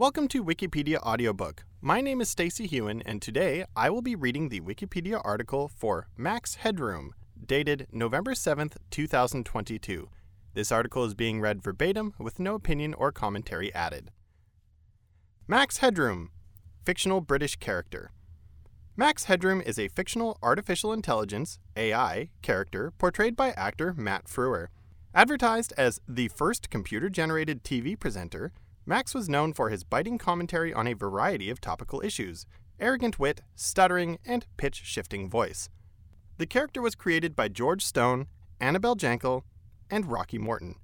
Welcome to Wikipedia Audiobook. My name is Stacy Hewen, and today I will be reading the Wikipedia article for Max Headroom, dated November 7th, 2022. This article is being read verbatim with no opinion or commentary added. Max Headroom, fictional British character. Max Headroom is a fictional artificial intelligence AI character portrayed by actor Matt Frewer. Advertised as the first computer generated TV presenter, Max was known for his biting commentary on a variety of topical issues, arrogant wit, stuttering, and pitch shifting voice. The character was created by George Stone, Annabel Jankel, and Rocky Morton.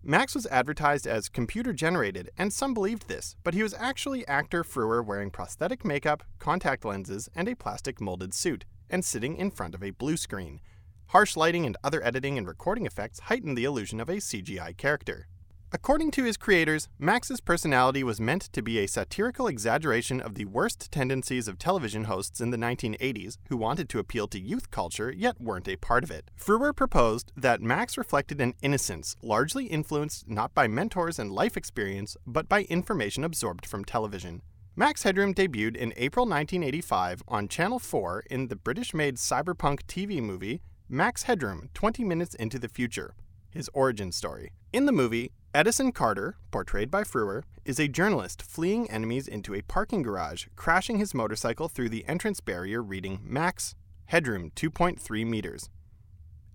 Max was advertised as computer generated, and some believed this, but he was actually actor Frewer wearing prosthetic makeup, contact lenses, and a plastic molded suit, and sitting in front of a blue screen. Harsh lighting and other editing and recording effects heightened the illusion of a CGI character. According to his creators, Max's personality was meant to be a satirical exaggeration of the worst tendencies of television hosts in the 1980s who wanted to appeal to youth culture yet weren't a part of it. Frewer proposed that Max reflected an innocence largely influenced not by mentors and life experience, but by information absorbed from television. Max Headroom debuted in April 1985 on Channel 4 in the British made cyberpunk TV movie Max Headroom 20 Minutes into the Future, his origin story. In the movie, Edison Carter, portrayed by Frewer, is a journalist fleeing enemies into a parking garage, crashing his motorcycle through the entrance barrier reading Max Headroom 2.3 meters.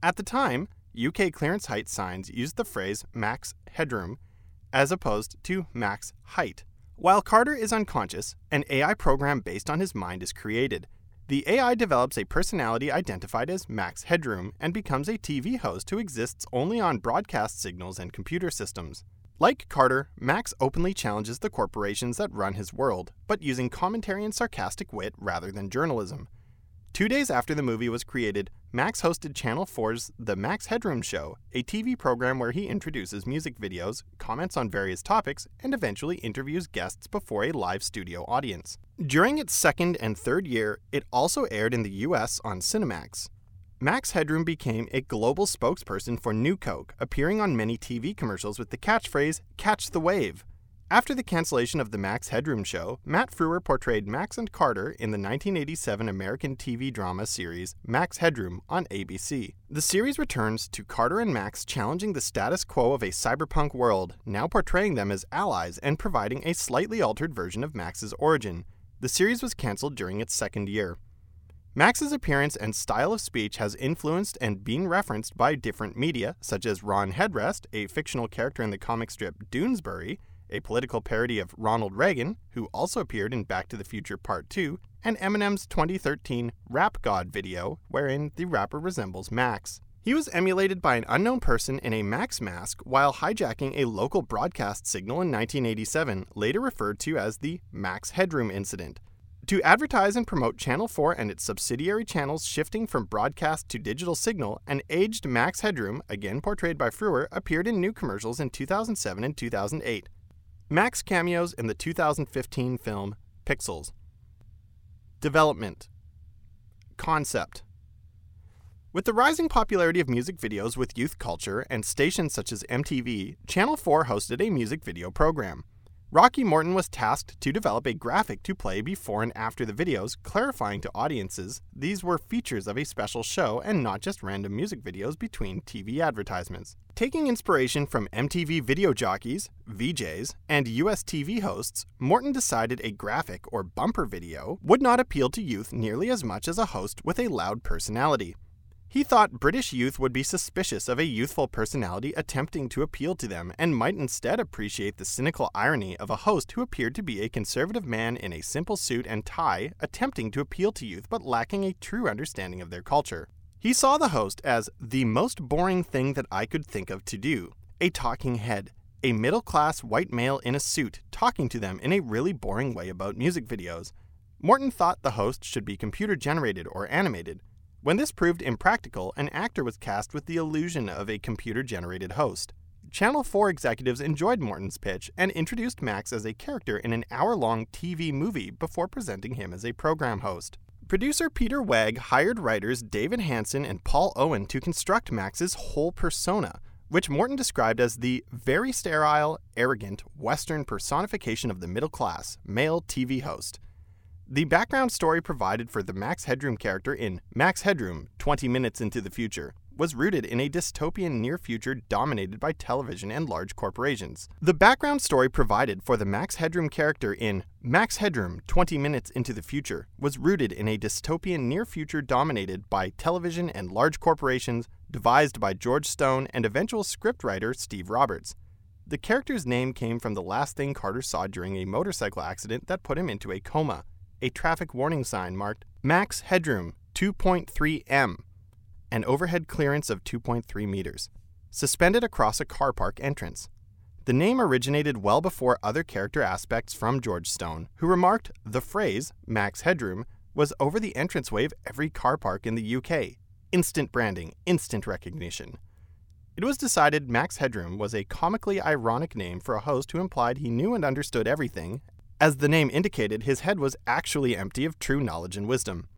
At the time, UK clearance height signs used the phrase max headroom as opposed to max height. While Carter is unconscious, an AI program based on his mind is created. The AI develops a personality identified as Max Headroom and becomes a TV host who exists only on broadcast signals and computer systems. Like Carter, Max openly challenges the corporations that run his world, but using commentary and sarcastic wit rather than journalism. Two days after the movie was created, Max hosted Channel 4's The Max Headroom Show, a TV program where he introduces music videos, comments on various topics, and eventually interviews guests before a live studio audience. During its second and third year, it also aired in the US on Cinemax. Max Headroom became a global spokesperson for New Coke, appearing on many TV commercials with the catchphrase, Catch the Wave. After the cancellation of the Max Headroom show, Matt Frewer portrayed Max and Carter in the 1987 American TV drama series Max Headroom on ABC. The series returns to Carter and Max challenging the status quo of a cyberpunk world, now portraying them as allies and providing a slightly altered version of Max's origin. The series was canceled during its second year. Max's appearance and style of speech has influenced and been referenced by different media, such as Ron Headrest, a fictional character in the comic strip Doonesbury, a political parody of Ronald Reagan, who also appeared in Back to the Future Part 2, and Eminem's 2013 Rap God video, wherein the rapper resembles Max. He was emulated by an unknown person in a Max mask while hijacking a local broadcast signal in 1987, later referred to as the Max Headroom incident. To advertise and promote Channel 4 and its subsidiary channels shifting from broadcast to digital signal, an aged Max Headroom, again portrayed by Frewer, appeared in new commercials in 2007 and 2008. Max cameos in the 2015 film Pixels. Development Concept With the rising popularity of music videos with youth culture and stations such as MTV, Channel 4 hosted a music video program. Rocky Morton was tasked to develop a graphic to play before and after the videos, clarifying to audiences these were features of a special show and not just random music videos between TV advertisements. Taking inspiration from MTV video jockeys, VJs, and US TV hosts, Morton decided a graphic or bumper video would not appeal to youth nearly as much as a host with a loud personality. He thought British youth would be suspicious of a youthful personality attempting to appeal to them and might instead appreciate the cynical irony of a host who appeared to be a conservative man in a simple suit and tie attempting to appeal to youth but lacking a true understanding of their culture. He saw the host as the most boring thing that I could think of to do a talking head, a middle class white male in a suit talking to them in a really boring way about music videos. Morton thought the host should be computer generated or animated. When this proved impractical, an actor was cast with the illusion of a computer generated host. Channel 4 executives enjoyed Morton's pitch and introduced Max as a character in an hour long TV movie before presenting him as a program host. Producer Peter Wagg hired writers David Hanson and Paul Owen to construct Max's whole persona. which Morton described as the very sterile, arrogant, Western personification of the middle class, male TV host. The background story provided for the Max Headroom character in Max Headroom 20 Minutes into the Future was rooted in a dystopian near future dominated by television and large corporations. The background story provided for the Max Headroom character in Max Headroom 20 Minutes into the Future was rooted in a dystopian near future dominated by television and large corporations, devised by George Stone and eventual scriptwriter Steve Roberts. The character's name came from the last thing Carter saw during a motorcycle accident that put him into a coma, a traffic warning sign marked Max Headroom 2.3 M an overhead clearance of 2.3 meters, suspended across a car park entrance. The name originated well before other character aspects from George Stone, who remarked the phrase, max headroom, was over the entranceway of every car park in the UK. Instant branding, instant recognition. It was decided Max Headroom was a comically ironic name for a host who implied he knew and understood everything. As the name indicated, his head was actually empty of true knowledge and wisdom.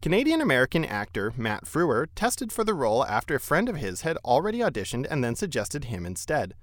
Canadian American actor Matt Frewer tested for the role after a friend of his had already auditioned and then suggested him instead.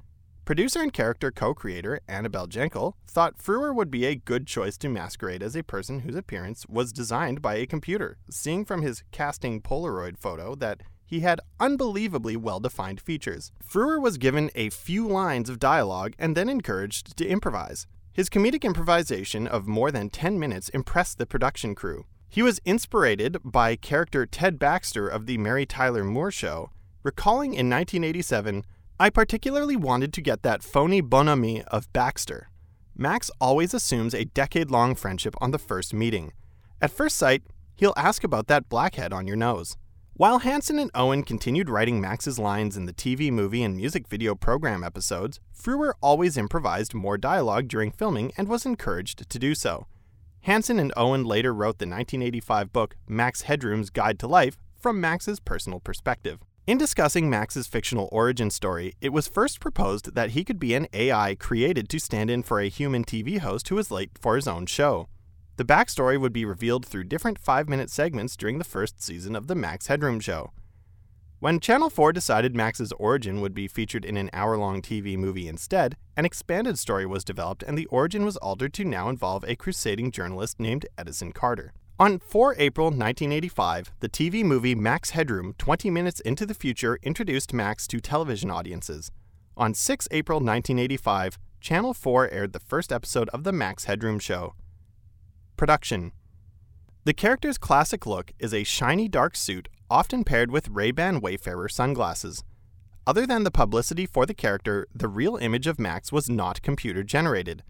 Producer and character co creator Annabel Jankel thought Frewer would be a good choice to masquerade as a person whose appearance was designed by a computer, seeing from his casting Polaroid photo that he had unbelievably well defined features. Frewer was given a few lines of dialogue and then encouraged to improvise. His comedic improvisation of more than 10 minutes impressed the production crew. He was inspired by character Ted Baxter of The Mary Tyler Moore Show, recalling in 1987, I particularly wanted to get that phony bonhomie of Baxter. Max always assumes a decade long friendship on the first meeting. At first sight, he'll ask about that blackhead on your nose. While Hanson and Owen continued writing Max's lines in the TV, movie, and music video program episodes, Frewer always improvised more dialogue during filming and was encouraged to do so. Hanson and Owen later wrote the 1985 book Max Headroom's Guide to Life from Max's personal perspective. In discussing Max's fictional origin story, it was first proposed that he could be an AI created to stand in for a human TV host who was late for his own show. The backstory would be revealed through different five minute segments during the first season of The Max Headroom Show. When Channel 4 decided Max's origin would be featured in an hour long TV movie instead, an expanded story was developed and the origin was altered to now involve a crusading journalist named Edison Carter. On 4 April 1985, the TV movie Max Headroom 20 Minutes into the Future introduced Max to television audiences. On 6 April 1985, Channel 4 aired the first episode of The Max Headroom Show. Production The character's classic look is a shiny dark suit often paired with Ray-Ban Wayfarer sunglasses. Other than the publicity for the character, the real image of Max was not computer generated.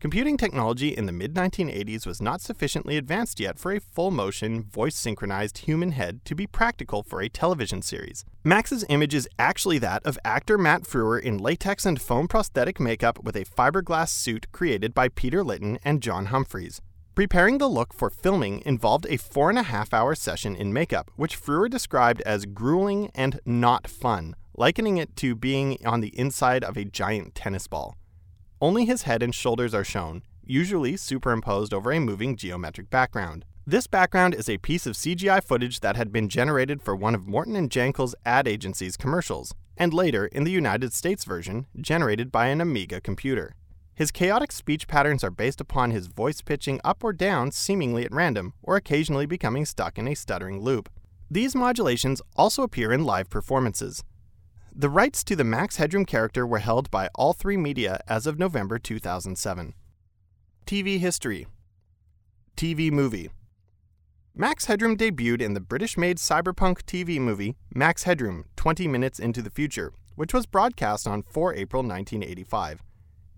Computing technology in the mid 1980s was not sufficiently advanced yet for a full motion, voice synchronized human head to be practical for a television series. Max's image is actually that of actor Matt Frewer in latex and foam prosthetic makeup with a fiberglass suit created by Peter Litton and John Humphreys. Preparing the look for filming involved a four and a half hour session in makeup, which Frewer described as grueling and not fun, likening it to being on the inside of a giant tennis ball. Only his head and shoulders are shown, usually superimposed over a moving geometric background. This background is a piece of CGI footage that had been generated for one of Morton and Jankel's ad agency's commercials, and later, in the United States version, generated by an Amiga computer. His chaotic speech patterns are based upon his voice pitching up or down seemingly at random, or occasionally becoming stuck in a stuttering loop. These modulations also appear in live performances. The rights to the Max Headroom character were held by All3Media as of November 2007. TV history TV movie Max Headroom debuted in the British made cyberpunk TV movie Max Headroom 20 Minutes into the Future, which was broadcast on 4 April 1985.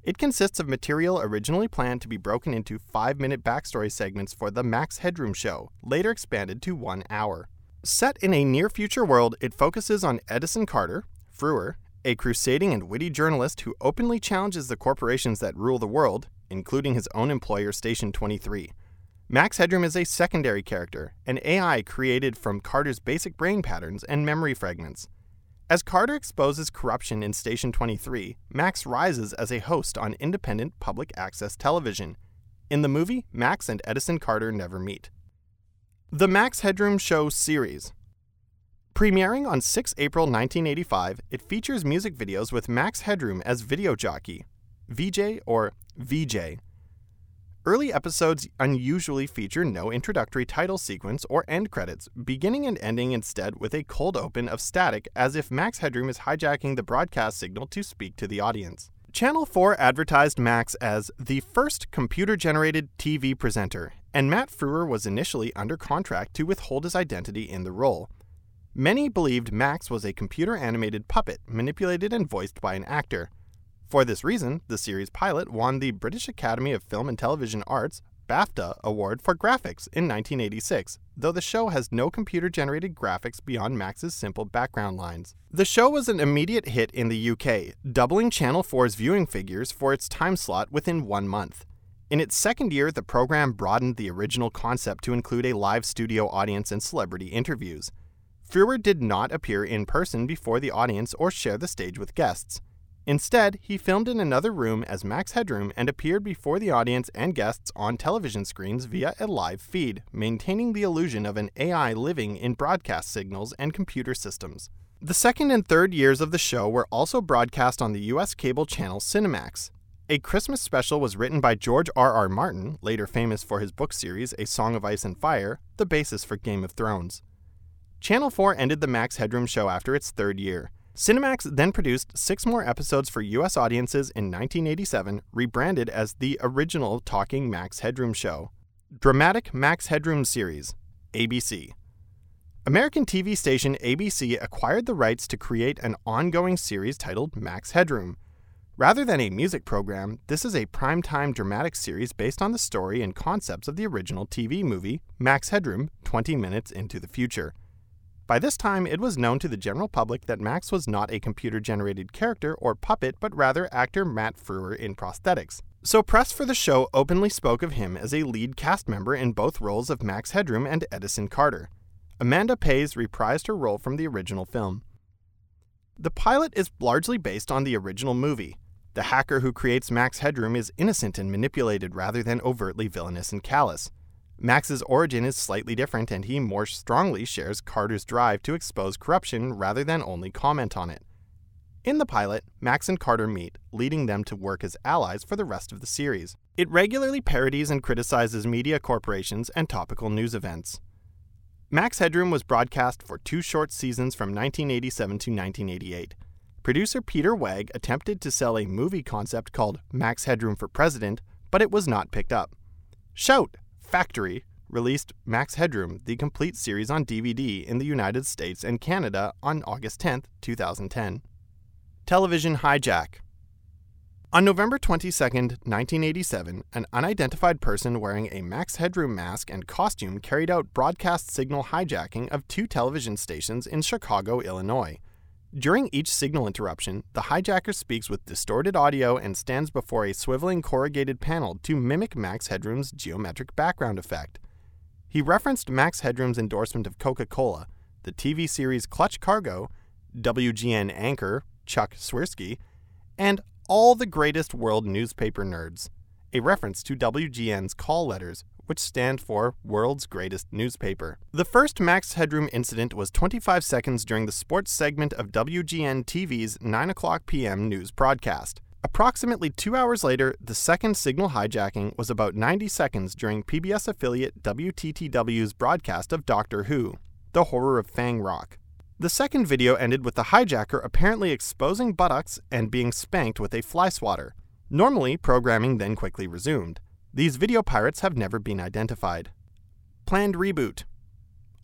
It consists of material originally planned to be broken into five minute backstory segments for The Max Headroom Show, later expanded to one hour. Set in a near future world, it focuses on Edison Carter, Frewer, a crusading and witty journalist who openly challenges the corporations that rule the world, including his own employer, Station 23. Max Headroom is a secondary character, an AI created from Carter's basic brain patterns and memory fragments. As Carter exposes corruption in Station 23, Max rises as a host on independent public access television. In the movie, Max and Edison Carter never meet. The Max Headroom Show series. Premiering on 6 April 1985, it features music videos with Max Headroom as video jockey, VJ or VJ. Early episodes unusually feature no introductory title sequence or end credits, beginning and ending instead with a cold open of static as if Max Headroom is hijacking the broadcast signal to speak to the audience. Channel 4 advertised Max as the first computer generated TV presenter, and Matt Frewer was initially under contract to withhold his identity in the role. Many believed Max was a computer animated puppet manipulated and voiced by an actor. For this reason, the series pilot won the British Academy of Film and Television Arts BAFTA Award for Graphics in 1986, though the show has no computer generated graphics beyond Max's simple background lines. The show was an immediate hit in the UK, doubling Channel 4's viewing figures for its time slot within one month. In its second year, the program broadened the original concept to include a live studio audience and celebrity interviews. Frewer did not appear in person before the audience or share the stage with guests. Instead, he filmed in another room as Max Headroom and appeared before the audience and guests on television screens via a live feed, maintaining the illusion of an AI living in broadcast signals and computer systems. The second and third years of the show were also broadcast on the US cable channel Cinemax. A Christmas special was written by George R. R. Martin, later famous for his book series A Song of Ice and Fire, the basis for Game of Thrones. Channel 4 ended the Max Headroom show after its third year. Cinemax then produced six more episodes for U.S. audiences in 1987, rebranded as the original Talking Max Headroom Show. Dramatic Max Headroom Series, ABC. American TV station ABC acquired the rights to create an ongoing series titled Max Headroom. Rather than a music program, this is a primetime dramatic series based on the story and concepts of the original TV movie, Max Headroom 20 Minutes into the Future. By this time, it was known to the general public that Max was not a computer generated character or puppet, but rather actor Matt Frewer in prosthetics. So, press for the show openly spoke of him as a lead cast member in both roles of Max Headroom and Edison Carter. Amanda Pays reprised her role from the original film. The pilot is largely based on the original movie. The hacker who creates Max Headroom is innocent and manipulated rather than overtly villainous and callous. Max's origin is slightly different, and he more strongly shares Carter's drive to expose corruption rather than only comment on it. In the pilot, Max and Carter meet, leading them to work as allies for the rest of the series. It regularly parodies and criticizes media corporations and topical news events. Max Headroom was broadcast for two short seasons from 1987 to 1988. Producer Peter Wagg attempted to sell a movie concept called Max Headroom for President, but it was not picked up. Shout! Factory released Max Headroom, the complete series on DVD in the United States and Canada on August 10, 2010. Television Hijack On November 22, 1987, an unidentified person wearing a Max Headroom mask and costume carried out broadcast signal hijacking of two television stations in Chicago, Illinois. During each signal interruption, the hijacker speaks with distorted audio and stands before a swiveling corrugated panel to mimic Max Headroom's geometric background effect. He referenced Max Headroom's endorsement of Coca Cola, the TV series Clutch Cargo, WGN anchor Chuck Swirsky, and all the greatest world newspaper nerds, a reference to WGN's call letters, which stand for World's Greatest Newspaper. The first Max Headroom incident was 25 seconds during the sports segment of WGN TV's 9 o'clock p.m. news broadcast. Approximately two hours later, the second signal hijacking was about 90 seconds during PBS affiliate WTTW's broadcast of Doctor Who, The Horror of Fang Rock. The second video ended with the hijacker apparently exposing buttocks and being spanked with a fly swatter. Normally, programming then quickly resumed. These video pirates have never been identified. Planned reboot.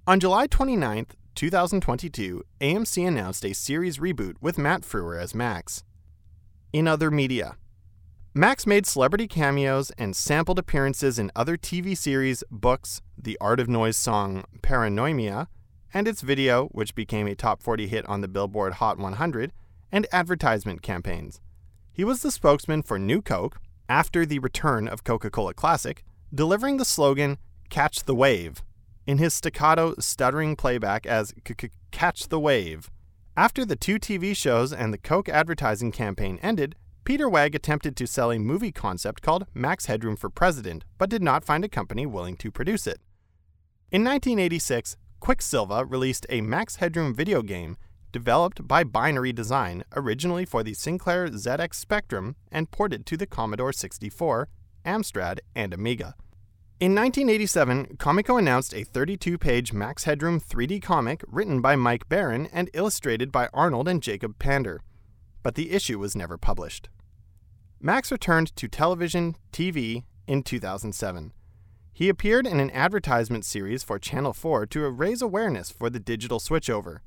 On July 29, 2022, AMC announced a series reboot with Matt Frewer as Max. In other media, Max made celebrity cameos and sampled appearances in other TV series, books, the Art of Noise song Paranoimia, and its video, which became a top 40 hit on the Billboard Hot 100, and advertisement campaigns. He was the spokesman for New Coke, after the return of Coca Cola Classic, delivering the slogan, Catch the Wave, in his staccato, stuttering playback as Catch the Wave. After the two TV shows and the Coke advertising campaign ended, Peter Wagg attempted to sell a movie concept called Max Headroom for President, but did not find a company willing to produce it. In 1986, Quicksilva released a Max Headroom video game developed by Binary Design originally for the Sinclair ZX Spectrum and ported to the Commodore 64, Amstrad, and Amiga. In 1987, Comico announced a 32 page Max Headroom 3D comic written by Mike Baron and illustrated by Arnold and Jacob Pander, but the issue was never published. Max returned to television, TV, in 2007. He appeared in an advertisement series for Channel 4 to raise awareness for the digital switchover.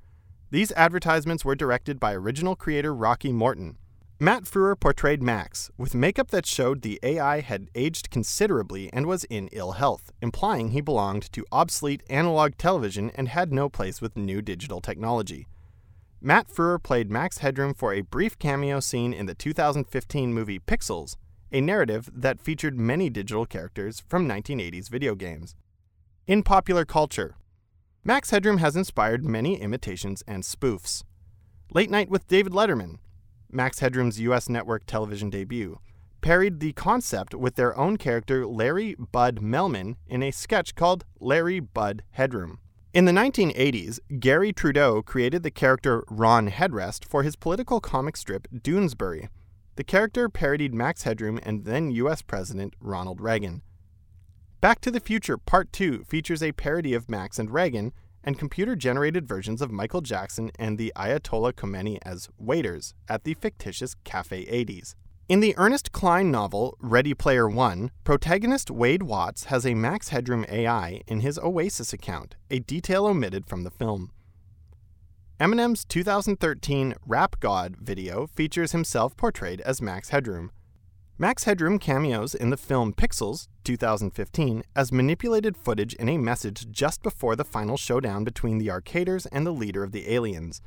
These advertisements were directed by original creator Rocky Morton. Matt Frewer portrayed Max, with makeup that showed the AI had aged considerably and was in ill health, implying he belonged to obsolete analog television and had no place with new digital technology. Matt Frewer played Max Headroom for a brief cameo scene in the 2015 movie Pixels, a narrative that featured many digital characters from 1980s video games. In popular culture, Max Headroom has inspired many imitations and spoofs. Late Night with David Letterman, Max Headroom's US network television debut, parried the concept with their own character Larry Bud Melman in a sketch called Larry Bud Headroom. In the 1980s, Garry Trudeau created the character Ron Headrest for his political comic strip Doonesbury, the character parodied Max Headroom and then US President Ronald Reagan. Back to the Future Part 2 features a parody of Max and Reagan and computer generated versions of Michael Jackson and the Ayatollah Khomeini as waiters at the fictitious Cafe 80s. In the Ernest Cline novel Ready Player One, protagonist Wade Watts has a Max Headroom AI in his Oasis account, a detail omitted from the film. Eminem's 2013 Rap God video features himself portrayed as Max Headroom. Max Headroom cameos in the film Pixels 2015 as manipulated footage in a message just before the final showdown between the Arcaders and the leader of the aliens.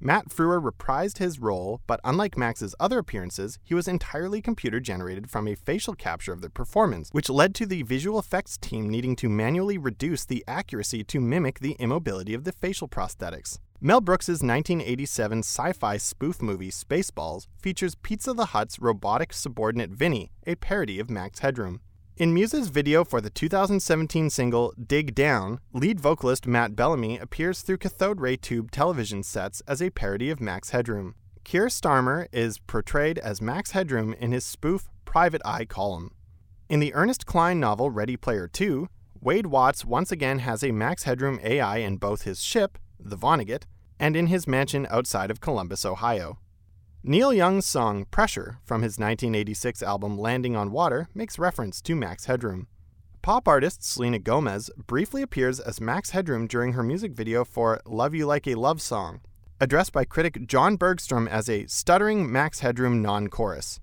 Matt Frewer reprised his role, but unlike Max's other appearances, he was entirely computer generated from a facial capture of the performance, which led to the visual effects team needing to manually reduce the accuracy to mimic the immobility of the facial prosthetics. Mel Brooks's 1987 sci-fi spoof movie Spaceballs features Pizza the Hut's robotic subordinate Vinny, a parody of Max Headroom. In Muse's video for the 2017 single Dig Down, lead vocalist Matt Bellamy appears through cathode ray tube television sets as a parody of Max Headroom. Keir Starmer is portrayed as Max Headroom in his spoof Private Eye column. In the Ernest Cline novel Ready Player 2, Wade Watts once again has a Max Headroom AI in both his ship the Vonnegut, and in his mansion outside of Columbus, Ohio. Neil Young's song Pressure from his 1986 album Landing on Water makes reference to Max Headroom. Pop artist Selena Gomez briefly appears as Max Headroom during her music video for Love You Like a Love Song, addressed by critic John Bergstrom as a stuttering Max Headroom non chorus.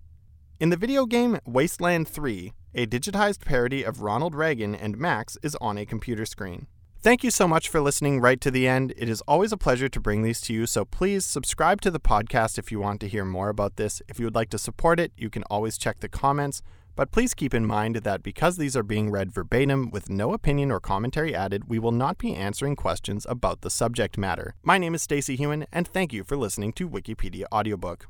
In the video game Wasteland 3, a digitized parody of Ronald Reagan and Max is on a computer screen. Thank you so much for listening right to the end. It is always a pleasure to bring these to you, so please subscribe to the podcast if you want to hear more about this. If you would like to support it, you can always check the comments. But please keep in mind that because these are being read verbatim with no opinion or commentary added, we will not be answering questions about the subject matter. My name is Stacy Hewen, and thank you for listening to Wikipedia Audiobook.